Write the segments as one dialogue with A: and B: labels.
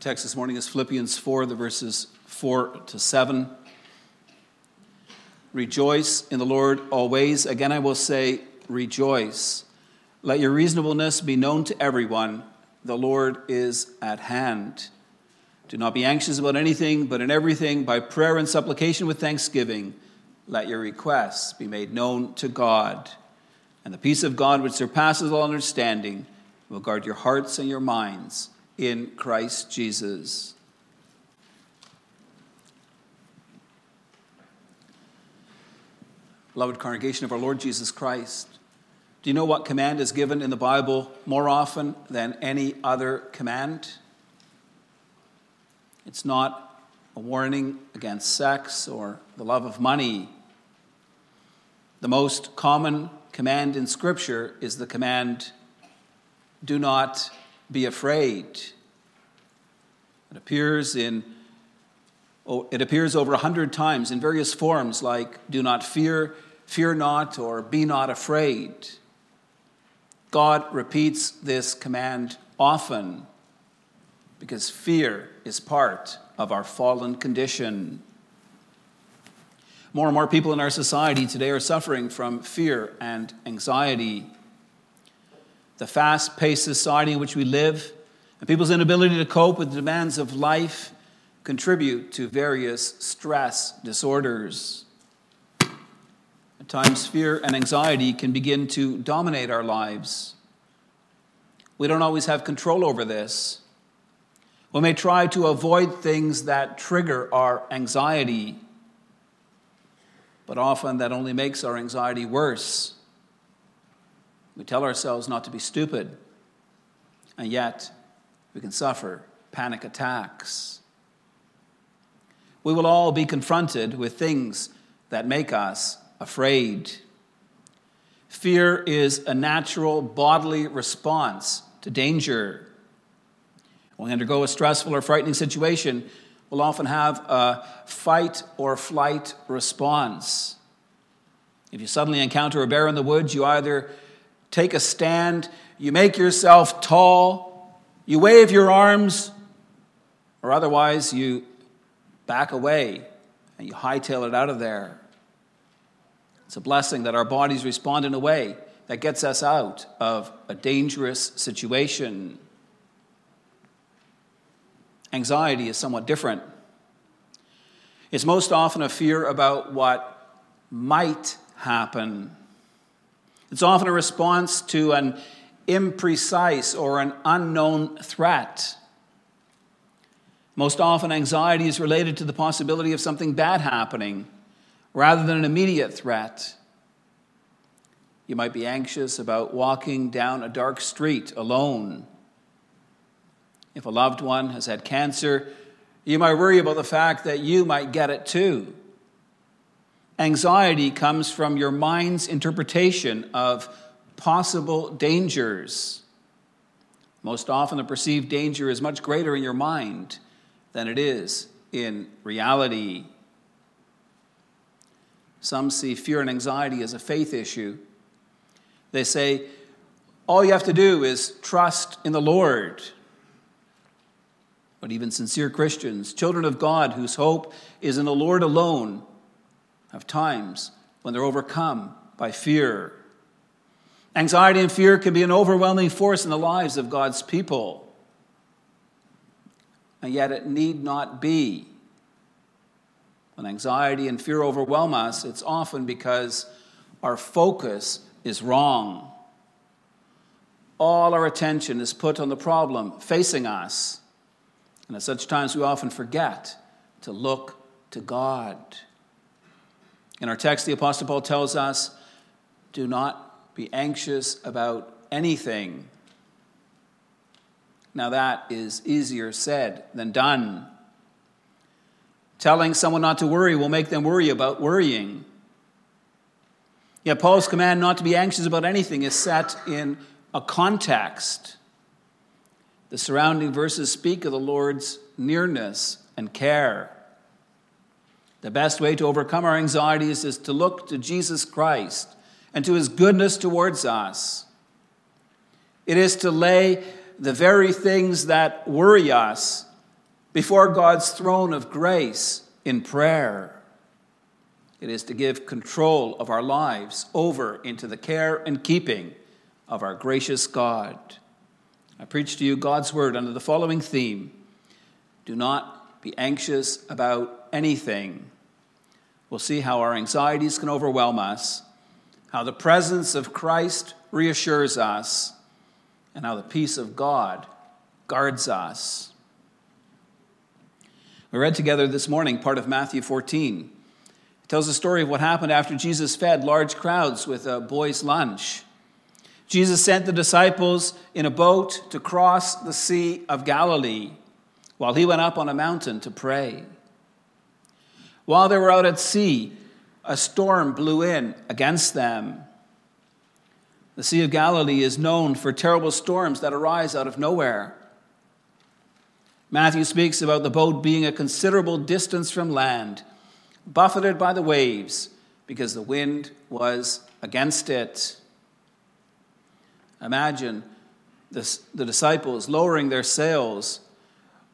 A: text this morning is Philippians 4, the verses 4 to 7. Rejoice in the Lord always. Again, I will say, rejoice. Let your reasonableness be known to everyone. The Lord is at hand. Do not be anxious about anything, but in everything, by prayer and supplication with thanksgiving, let your requests be made known to God. And the peace of God, which surpasses all understanding, will guard your hearts and your minds in Christ Jesus. Beloved congregation of our Lord Jesus Christ, do you know what command is given in the Bible more often than any other command? It's not a warning against sex or the love of money. The most common command in Scripture is the command do not be afraid. It appears in it appears over a hundred times in various forms like do not fear, fear not, or be not afraid. God repeats this command often because fear is part of our fallen condition. More and more people in our society today are suffering from fear and anxiety the fast paced society in which we live, and people's inability to cope with the demands of life contribute to various stress disorders. At times, fear and anxiety can begin to dominate our lives. We don't always have control over this. We may try to avoid things that trigger our anxiety, but often that only makes our anxiety worse. We tell ourselves not to be stupid, and yet we can suffer panic attacks. We will all be confronted with things that make us afraid. Fear is a natural bodily response to danger. When we undergo a stressful or frightening situation, we'll often have a fight or flight response. If you suddenly encounter a bear in the woods, you either take a stand, you make yourself tall, you wave your arms, or otherwise you back away and you hightail it out of there. It's a blessing that our bodies respond in a way that gets us out of a dangerous situation. Anxiety is somewhat different. It's most often a fear about what might happen. It's often a response to an imprecise or an unknown threat. Most often, anxiety is related to the possibility of something bad happening rather than an immediate threat. You might be anxious about walking down a dark street alone. If a loved one has had cancer, you might worry about the fact that you might get it too. Anxiety comes from your mind's interpretation of possible dangers. Most often, the perceived danger is much greater in your mind than it is in reality. Some see fear and anxiety as a faith issue. They say, all you have to do is trust in the Lord. But even sincere Christians, children of God whose hope is in the Lord alone, of times when they're overcome by fear. Anxiety and fear can be an overwhelming force in the lives of God's people. And yet it need not be. When anxiety and fear overwhelm us, it's often because our focus is wrong. All our attention is put on the problem facing us. And at such times, we often forget to look to God. In our text, the Apostle Paul tells us do not be anxious about anything. Now, that is easier said than done. Telling someone not to worry will make them worry about worrying. Yet, Paul's command not to be anxious about anything is set in a context. The surrounding verses speak of the Lord's nearness and care. The best way to overcome our anxieties is to look to Jesus Christ and to his goodness towards us. It is to lay the very things that worry us before God's throne of grace in prayer. It is to give control of our lives over into the care and keeping of our gracious God. I preach to you God's word under the following theme Do not be anxious about anything. We'll see how our anxieties can overwhelm us, how the presence of Christ reassures us, and how the peace of God guards us. We read together this morning part of Matthew 14 It tells the story of what happened after Jesus fed large crowds with a boy's lunch. Jesus sent the disciples in a boat to cross the Sea of Galilee while he went up on a mountain to pray. While they were out at sea, a storm blew in against them. The Sea of Galilee is known for terrible storms that arise out of nowhere. Matthew speaks about the boat being a considerable distance from land buffeted by the waves because the wind was against it. Imagine the, the disciples lowering their sails,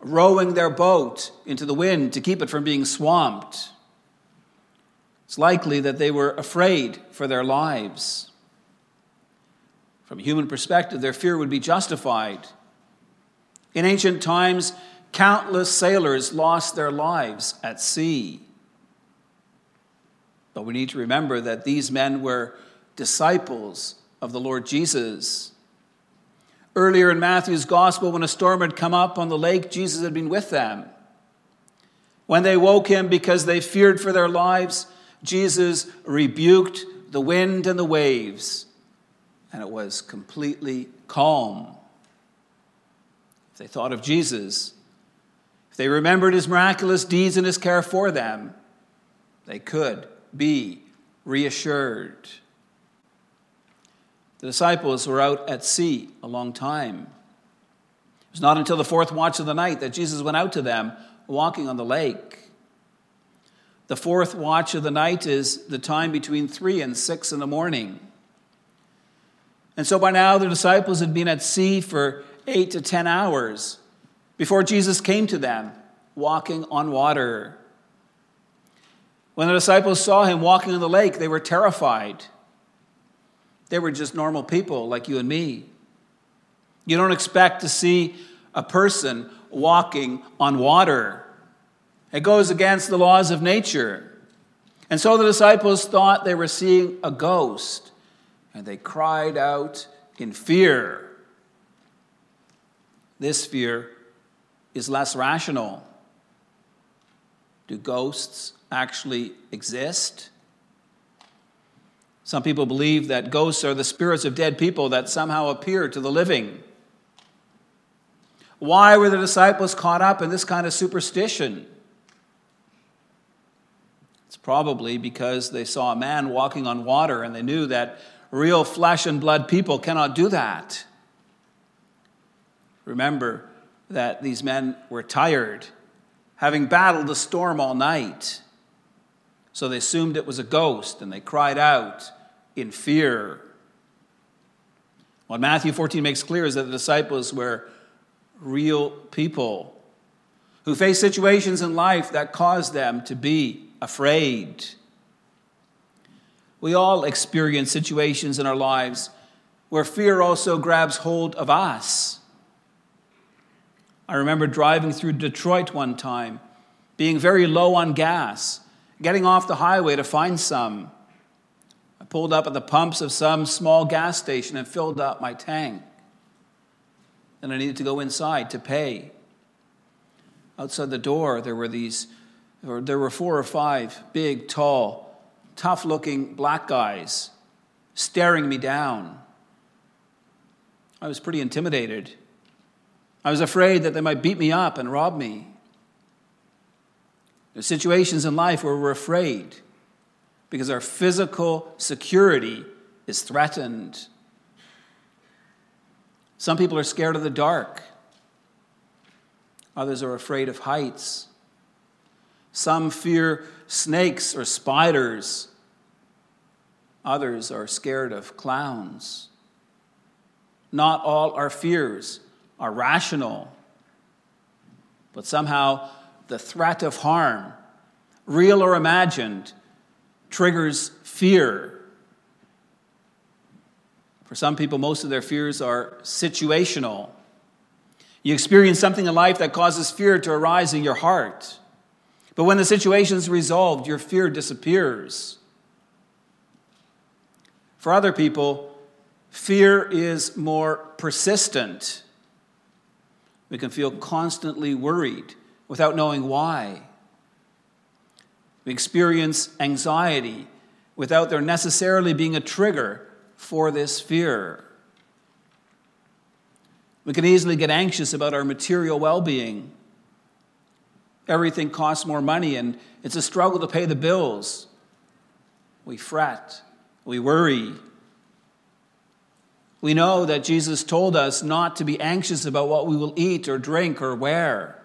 A: rowing their boat into the wind to keep it from being swamped. It's likely that they were afraid for their lives. From a human perspective, their fear would be justified. In ancient times, countless sailors lost their lives at sea. But we need to remember that these men were disciples of the Lord Jesus. Earlier in Matthew's gospel, when a storm had come up on the lake, Jesus had been with them. When they woke him because they feared for their lives, Jesus rebuked the wind and the waves, and it was completely calm. If they thought of Jesus, if they remembered his miraculous deeds and his care for them, they could be reassured. The disciples were out at sea a long time. It was not until the fourth watch of the night that Jesus went out to them walking on the lake. The fourth watch of the night is the time between three and six in the morning. And so by now the disciples had been at sea for eight to ten hours before Jesus came to them walking on water. When the disciples saw him walking on the lake, they were terrified. They were just normal people like you and me. You don't expect to see a person walking on water, it goes against the laws of nature. And so the disciples thought they were seeing a ghost, and they cried out in fear. This fear is less rational. Do ghosts actually exist. Some people believe that ghosts are the spirits of dead people that somehow appear to the living. Why were the disciples caught up in this kind of superstition? It's probably because they saw a man walking on water and they knew that real flesh and blood people cannot do that. Remember that these men were tired, having battled the storm all night. So they assumed it was a ghost and they cried out in fear. What Matthew 14 makes clear is that the disciples were real people who faced situations in life that caused them to be afraid. We all experience situations in our lives where fear also grabs hold of us. I remember driving through Detroit one time, being very low on gas getting off the highway to find some. Pulled up at the pumps of some small gas station and filled up my tank. Then I needed to go inside to pay. Outside the door, there were these, or there were four or five big, tall, tough looking black guys staring me down. I was pretty intimidated. I was afraid that they might beat me up and rob me. There's situations in life where we're afraid because our physical security is threatened. Some people are scared of the dark. Others are afraid of heights. Some fear snakes or spiders. Others are scared of clowns. Not all our fears are rational. but somehow the threat of harm, real or imagined, triggers fear. For some people, most of their fears are situational. You experience something in life that causes fear to arise in your heart. But when the situation is resolved, your fear disappears. For other people, fear is more persistent. We can feel constantly worried without knowing why. We experience anxiety without there necessarily being a trigger for this fear. We can easily get anxious about our material well being. Everything costs more money, and it's a struggle to pay the bills. We fret, we worry. We know that Jesus told us not to be anxious about what we will eat or drink or wear.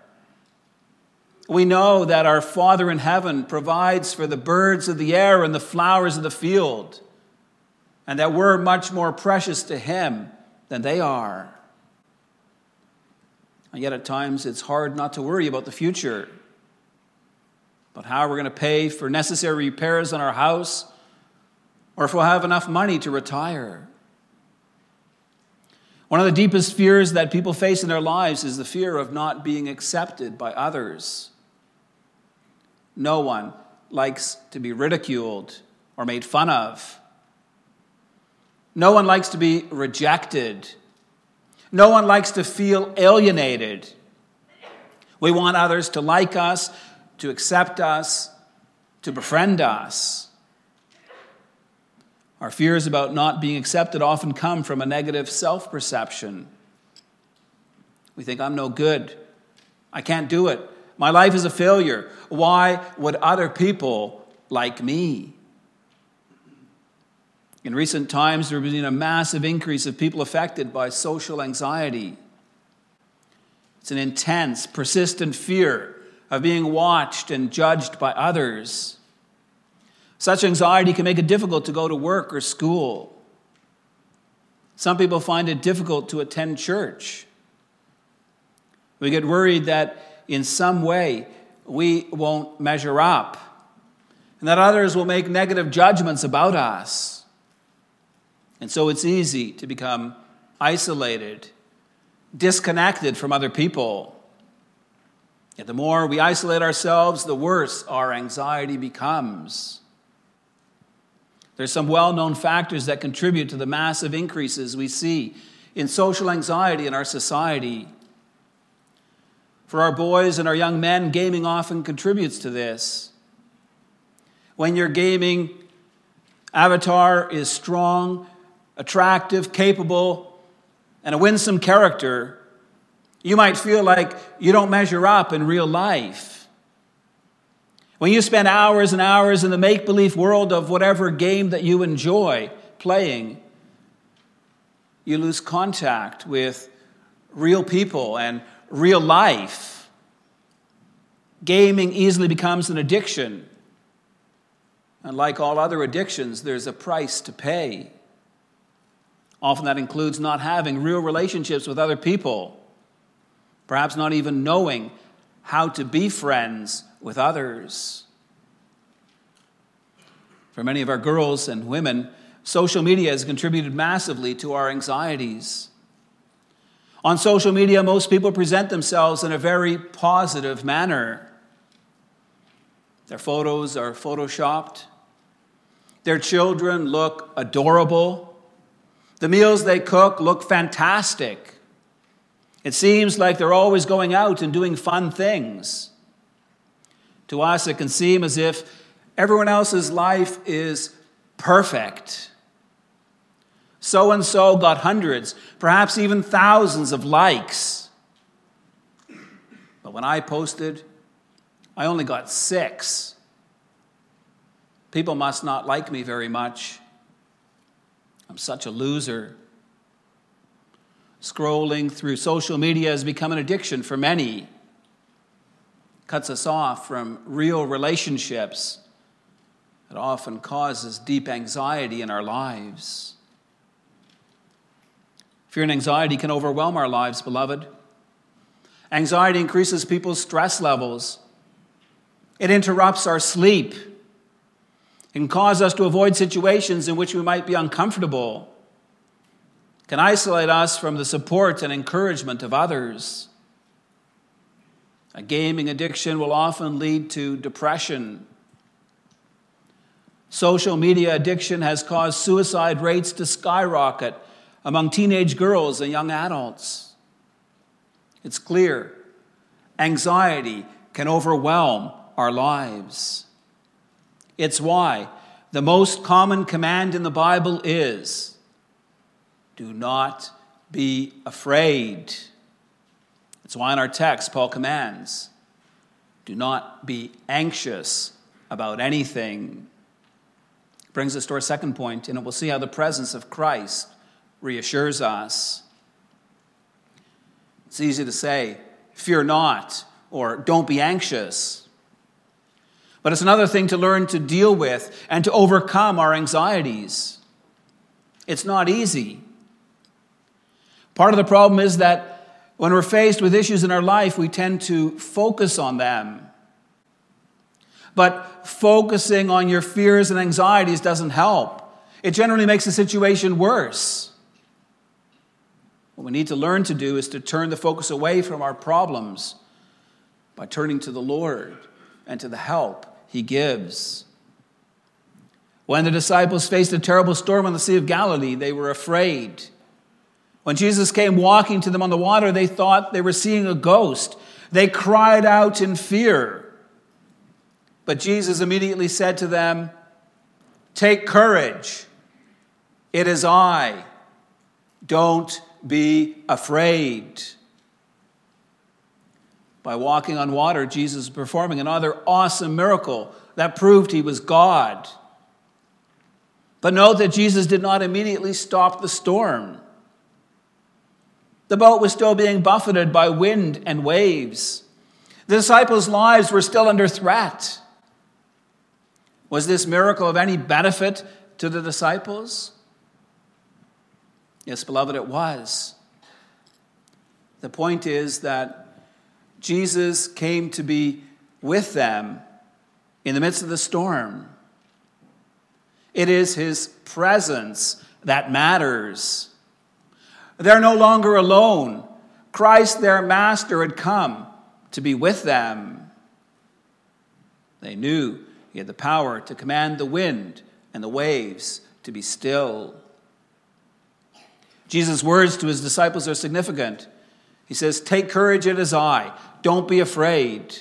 A: We know that our Father in heaven provides for the birds of the air and the flowers of the field, and that we're much more precious to Him than they are. And yet, at times, it's hard not to worry about the future, about how we're going to pay for necessary repairs on our house, or if we'll have enough money to retire. One of the deepest fears that people face in their lives is the fear of not being accepted by others. No one likes to be ridiculed or made fun of. No one likes to be rejected no one likes to feel alienated. We want others to like us, to accept us, to befriend us. Our fears about not being accepted often come from a negative self perception. We think, I'm no good. I can't do it. My life is a failure. Why would other people like me? In recent times, there has been a massive increase of people affected by social anxiety. It's an intense, persistent fear of being watched and judged by others. Such anxiety can make it difficult to go to work or school. Some people find it difficult to attend church. We get worried that in some way we won't measure up and that others will make negative judgments about us. And so it's easy to become isolated, disconnected from other people. Yet the more we isolate ourselves, the worse our anxiety becomes. There's some well known factors that contribute to the massive increases we see in social anxiety in our society. For our boys and our young men, gaming often contributes to this. When your gaming avatar is strong, attractive, capable, and a winsome character, you might feel like you don't measure up in real life. When you spend hours and hours in the make believe world of whatever game that you enjoy playing, you lose contact with real people and real life. Gaming easily becomes an addiction. And like all other addictions, there's a price to pay. Often that includes not having real relationships with other people, perhaps not even knowing how to be friends with others. For many of our girls and women, social media has contributed massively to our anxieties. On social media, most people present themselves in a very positive manner. Their photos are photoshopped. Their children look adorable. The meals they cook look fantastic. It seems like they're always going out and doing fun things. To us, it can seem as if everyone else's life is perfect. So and so got hundreds, perhaps even thousands of likes. But when I posted, I only got six. People must not like me very much. I'm such a loser. Scrolling through social media has become an addiction for many. Cuts us off from real relationships. It often causes deep anxiety in our lives. Fear and anxiety can overwhelm our lives, beloved. Anxiety increases people's stress levels. It interrupts our sleep. Can cause us to avoid situations in which we might be uncomfortable. Can isolate us from the support and encouragement of others. A gaming addiction will often lead to depression. Social media addiction has caused suicide rates to skyrocket among teenage girls and young adults. It's clear anxiety can overwhelm our lives. It's why the most common command in the Bible is do not be afraid. It's why in our text, Paul commands do not be anxious about anything. Brings us to our second point, and we'll see how the presence of Christ reassures us. It's easy to say, fear not, or don't be anxious. But it's another thing to learn to deal with and to overcome our anxieties. It's not easy. Part of the problem is that when we're faced with issues in our life, we tend to focus on them. But focusing on your fears and anxieties doesn't help. It generally makes the situation worse. What we need to learn to do is to turn the focus away from our problems by turning to the Lord and to the help He gives. When the disciples faced a terrible storm on the Sea of Galilee, they were afraid. When Jesus came walking to them on the water, they thought they were seeing a ghost. They cried out in fear. But Jesus immediately said to them, Take courage. It is I. Don't be afraid. By walking on water, Jesus is performing another awesome miracle that proved he was God. But note that Jesus did not immediately stop the storm. The boat was still being buffeted by wind and waves. The disciples' lives were still under threat. Was this miracle of any benefit to the disciples? Yes, beloved, it was. The point is that Jesus came to be with them in the midst of the storm. It is his presence that matters. They're no longer alone. Christ, their master, had come to be with them. They knew he had the power to command the wind and the waves to be still. Jesus' words to his disciples are significant. He says, Take courage, it is I. Don't be afraid.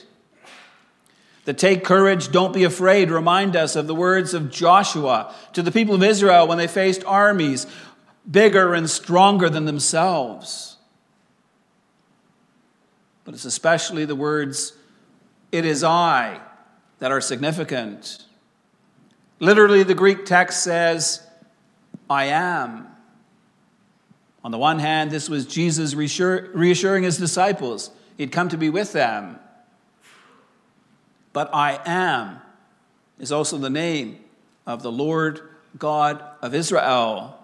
A: The take courage, don't be afraid remind us of the words of Joshua to the people of Israel when they faced armies bigger and stronger than themselves. But it's especially the words, it is I, that are significant. Literally, the Greek text says, I am. On the one hand, this was Jesus reassuring his disciples. He'd come to be with them. But I am is also the name of the Lord God of Israel.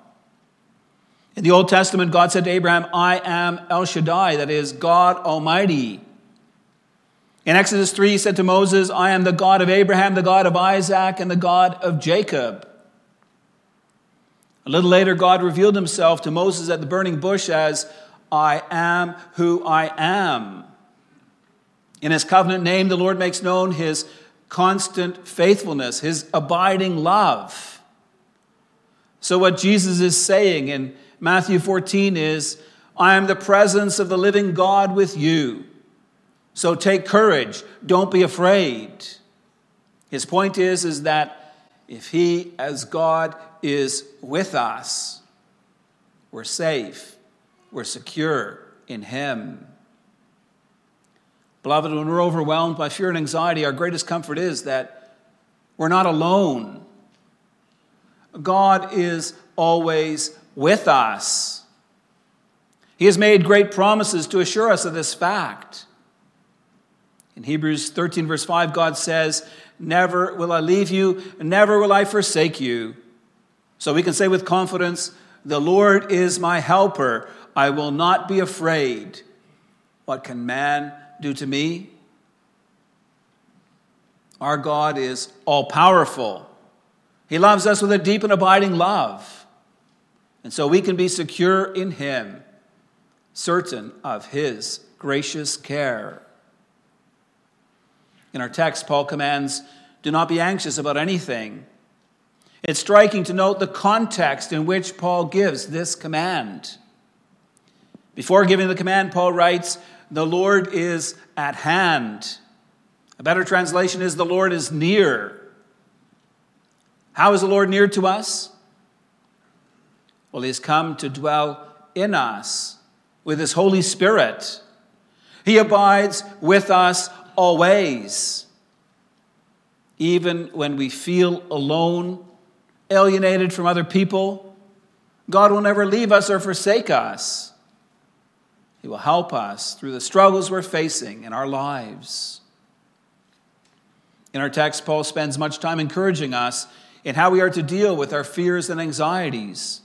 A: In the Old Testament, God said to Abraham, I am El Shaddai, that is, God Almighty. In Exodus 3, he said to Moses, I am the God of Abraham, the God of Isaac, and the God of Jacob. A little later, God revealed himself to Moses at the burning bush as, I am who I am. In his covenant name, the Lord makes known his constant faithfulness, his abiding love. So, what Jesus is saying in Matthew 14 is, I am the presence of the living God with you. So take courage. Don't be afraid. His point is, is that if He, as God, is with us, we're safe, we're secure in Him. Beloved, when we're overwhelmed by fear and anxiety, our greatest comfort is that we're not alone. God is always with us. He has made great promises to assure us of this fact. In Hebrews 13, verse 5, God says, Never will I leave you, never will I forsake you. So we can say with confidence, The Lord is my helper. I will not be afraid. What can man do to me? Our God is all powerful. He loves us with a deep and abiding love. And so we can be secure in Him, certain of His gracious care. In our text, Paul commands do not be anxious about anything. It's striking to note the context in which Paul gives this command. Before giving the command, Paul writes, The Lord is at hand. A better translation is, The Lord is near. How is the Lord near to us? Well, He has come to dwell in us with His Holy Spirit. He abides with us always. Even when we feel alone, alienated from other people, God will never leave us or forsake us. He will help us through the struggles we're facing in our lives. In our text, Paul spends much time encouraging us in how we are to deal with our fears and anxieties.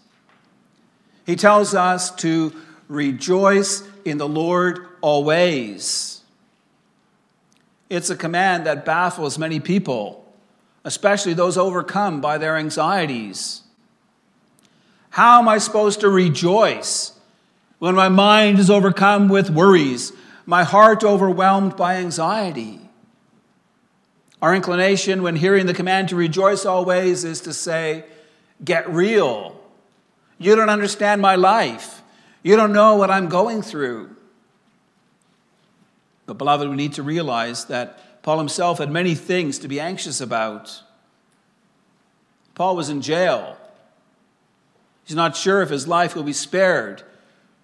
A: He tells us to rejoice in the Lord always. It's a command that baffles many people, especially those overcome by their anxieties. How am I supposed to rejoice when my mind is overcome with worries, my heart overwhelmed by anxiety? Our inclination when hearing the command to rejoice always is to say, Get real. You don't understand my life. You don't know what I'm going through. But, beloved, we need to realize that Paul himself had many things to be anxious about. Paul was in jail. He's not sure if his life will be spared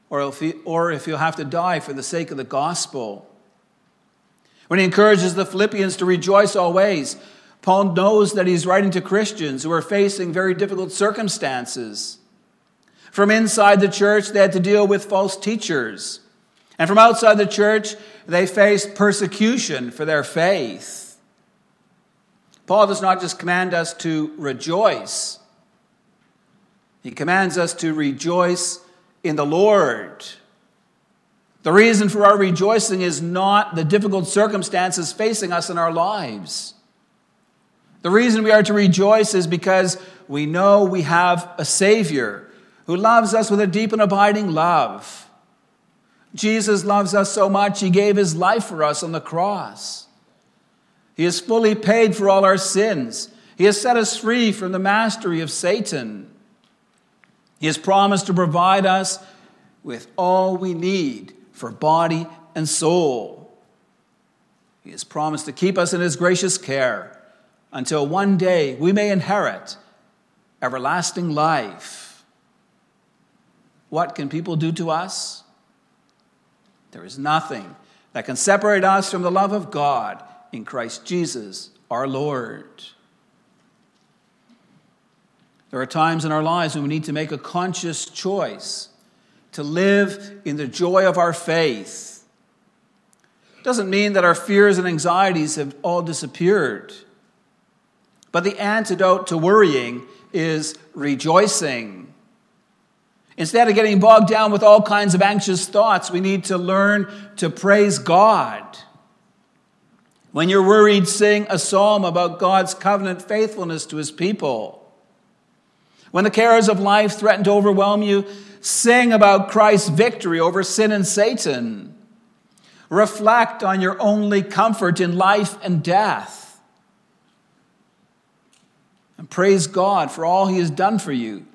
A: or if, he, or if he'll have to die for the sake of the gospel. When he encourages the Philippians to rejoice always, Paul knows that he's writing to Christians who are facing very difficult circumstances. From inside the church, they had to deal with false teachers. And from outside the church, they faced persecution for their faith. Paul does not just command us to rejoice, he commands us to rejoice in the Lord. The reason for our rejoicing is not the difficult circumstances facing us in our lives. The reason we are to rejoice is because we know we have a Savior who loves us with a deep and abiding love. Jesus loves us so much, he gave his life for us on the cross. He has fully paid for all our sins. He has set us free from the mastery of Satan. He has promised to provide us with all we need for body and soul. He has promised to keep us in his gracious care until one day we may inherit everlasting life. What can people do to us? There is nothing that can separate us from the love of God in Christ Jesus our Lord. There are times in our lives when we need to make a conscious choice to live in the joy of our faith. It doesn't mean that our fears and anxieties have all disappeared. But the antidote to worrying is rejoicing. Instead of getting bogged down with all kinds of anxious thoughts, we need to learn to praise God. When you're worried, sing a psalm about God's covenant faithfulness to his people. When the cares of life threaten to overwhelm you, sing about Christ's victory over sin and Satan. Reflect on your only comfort in life and death. And praise God for all he has done for you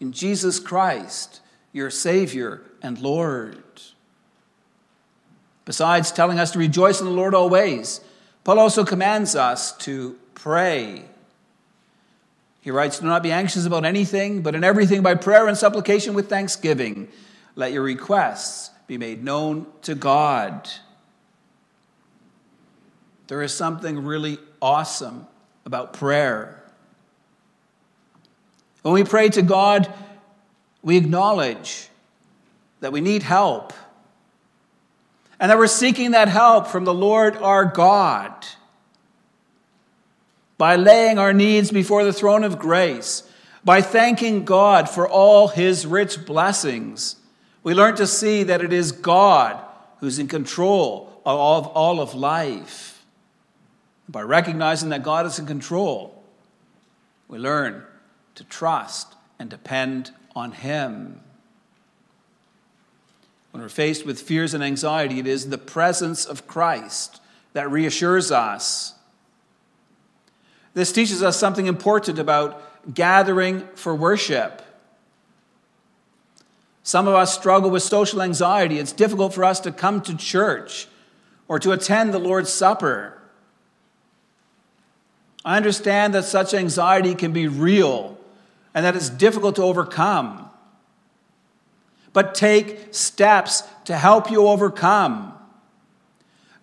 A: in Jesus Christ, your Savior and Lord. Besides telling us to rejoice in the Lord always, Paul also commands us to pray. He writes, Do not be anxious about anything, but in everything by prayer and supplication with thanksgiving, let your requests be made known to God. There is something really awesome about prayer. When we pray to God, we acknowledge that we need help and that we're seeking that help from the Lord our God. By laying our needs before the throne of grace, by thanking God for all his rich blessings, we learn to see that it is God who's in control of all of life. By recognizing that God is in control, we learn to trust and depend on Him. When we're faced with fears and anxiety, it is the presence of Christ that reassures us. This teaches us something important about gathering for worship. Some of us struggle with social anxiety. It's difficult for us to come to church or to attend the Lord's Supper. I understand that such anxiety can be real and that it's difficult to overcome. But take steps to help you overcome.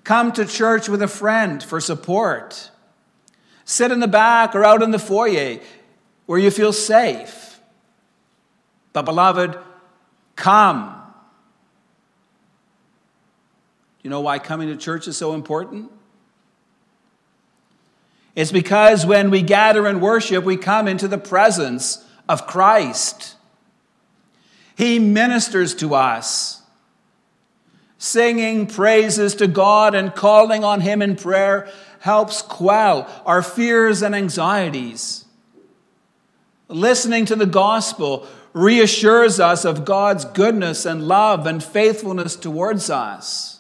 A: Come to church with a friend for support. Sit in the back or out in the foyer where you feel safe. But, beloved, come. You know why coming to church is so important? It's because when we gather and worship, we come into the presence of Christ. He ministers to us. Singing praises to God and calling on Him in prayer helps quell our fears and anxieties. Listening to the gospel reassures us of God's goodness and love and faithfulness towards us.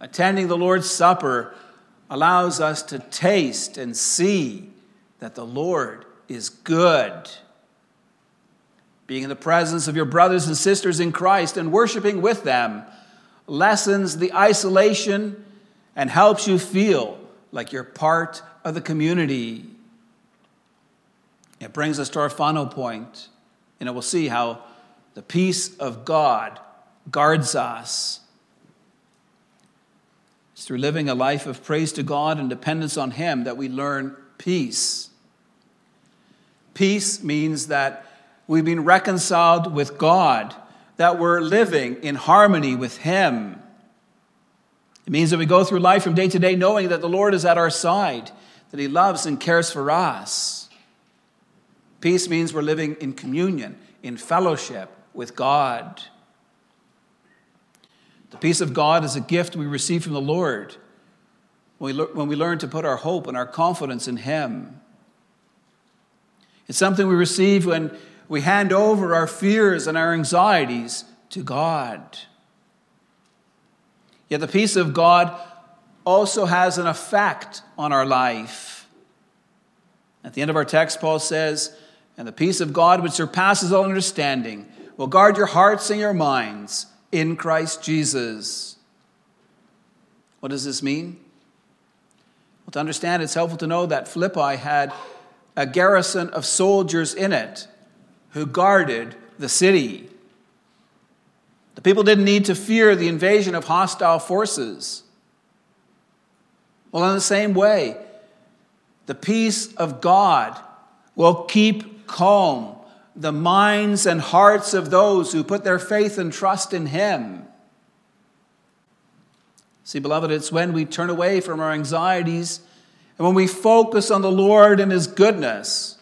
A: Attending the Lord's Supper allows us to taste and see that the Lord is good. Being in the presence of your brothers and sisters in Christ and worshiping with them lessens the isolation and helps you feel like you're part of the community. It brings us to our final point, and we'll see how the peace of God guards us. It's through living a life of praise to God and dependence on Him that we learn peace. Peace means that we've been reconciled with God, that we're living in harmony with Him. It means that we go through life from day to day knowing that the Lord is at our side, that He loves and cares for us. Peace means we're living in communion, in fellowship with God. The peace of God is a gift we receive from the Lord when we, when we learn to put our hope and our confidence in Him. It's something we receive when we hand over our fears and our anxieties to God. Yet the peace of God also has an effect on our life. At the end of our text, Paul says, And the peace of God, which surpasses all understanding, will guard your hearts and your minds in Christ Jesus. What does this mean? Well, to understand, it's helpful to know that Philippi had a garrison of soldiers in it who guarded the city. The people didn't need to fear the invasion of hostile forces. Well, in the same way, the peace of God will keep calm the minds and hearts of those who put their faith and trust in Him. See, beloved, it's when we turn away from our anxieties and when we focus on the Lord and His goodness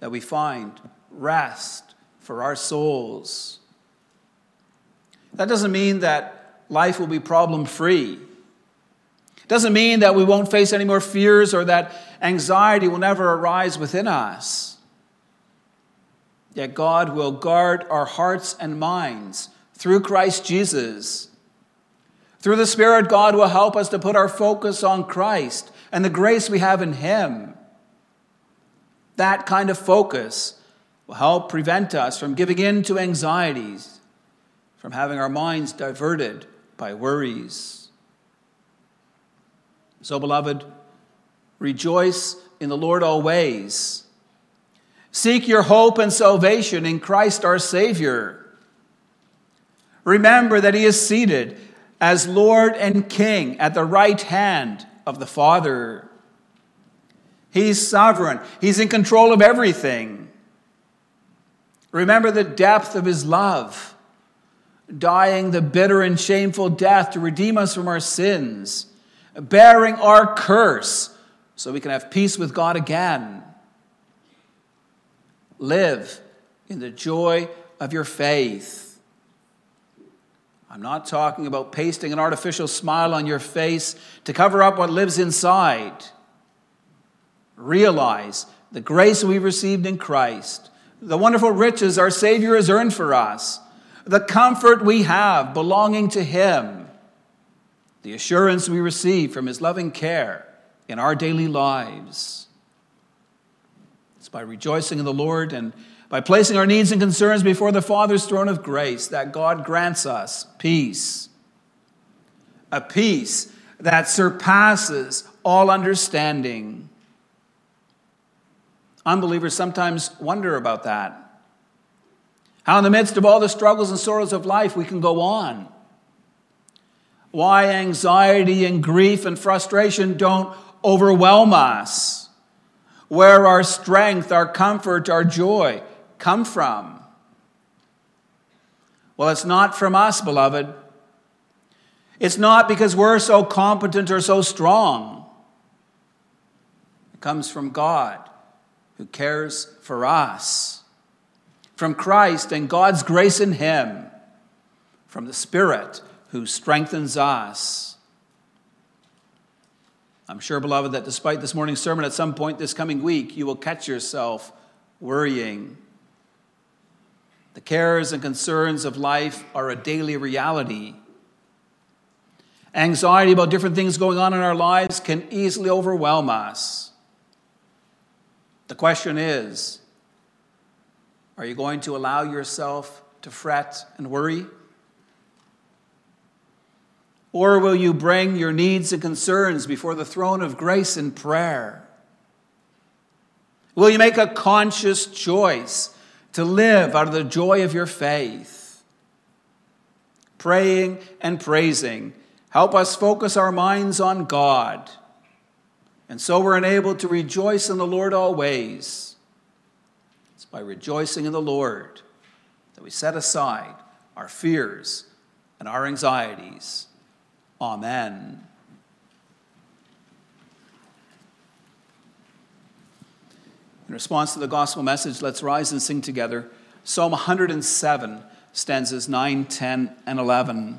A: that we find rest for our souls. That doesn't mean that life will be problem free. It doesn't mean that we won't face any more fears or that anxiety will never arise within us. Yet God will guard our hearts and minds through Christ Jesus. Through the Spirit, God will help us to put our focus on Christ and the grace we have in Him. That kind of focus will help prevent us from giving in to anxieties, from having our minds diverted by worries. So, beloved, rejoice in the Lord always. Seek your hope and salvation in Christ our Savior. Remember that He is seated as Lord and King at the right hand of the Father. He's sovereign, He's in control of everything. Remember the depth of His love, dying the bitter and shameful death to redeem us from our sins, bearing our curse so we can have peace with God again. Live in the joy of your faith. I'm not talking about pasting an artificial smile on your face to cover up what lives inside. Realize the grace we've received in Christ, the wonderful riches our Savior has earned for us, the comfort we have belonging to Him, the assurance we receive from His loving care in our daily lives. By rejoicing in the Lord and by placing our needs and concerns before the Father's throne of grace that God grants us peace. A peace that surpasses all understanding. Unbelievers sometimes wonder about that. How, in the midst of all the struggles and sorrows of life, we can go on. Why anxiety and grief and frustration don't overwhelm us. Where our strength, our comfort, our joy come from? Well, it's not from us, beloved. It's not because we're so competent or so strong. It comes from God who cares for us, from Christ and God's grace in Him, from the Spirit who strengthens us. I'm sure, beloved, that despite this morning's sermon, at some point this coming week, you will catch yourself worrying. The cares and concerns of life are a daily reality. Anxiety about different things going on in our lives can easily overwhelm us. The question is are you going to allow yourself to fret and worry? Or will you bring your needs and concerns before the throne of grace in prayer? Will you make a conscious choice to live out of the joy of your faith? Praying and praising help us focus our minds on God and so we're enabled to rejoice in the Lord always. It's by rejoicing in the Lord that we set aside our fears and our anxieties. Amen. In response to the gospel message, let's rise and sing together Psalm 107, stanzas 9, 10, and 11.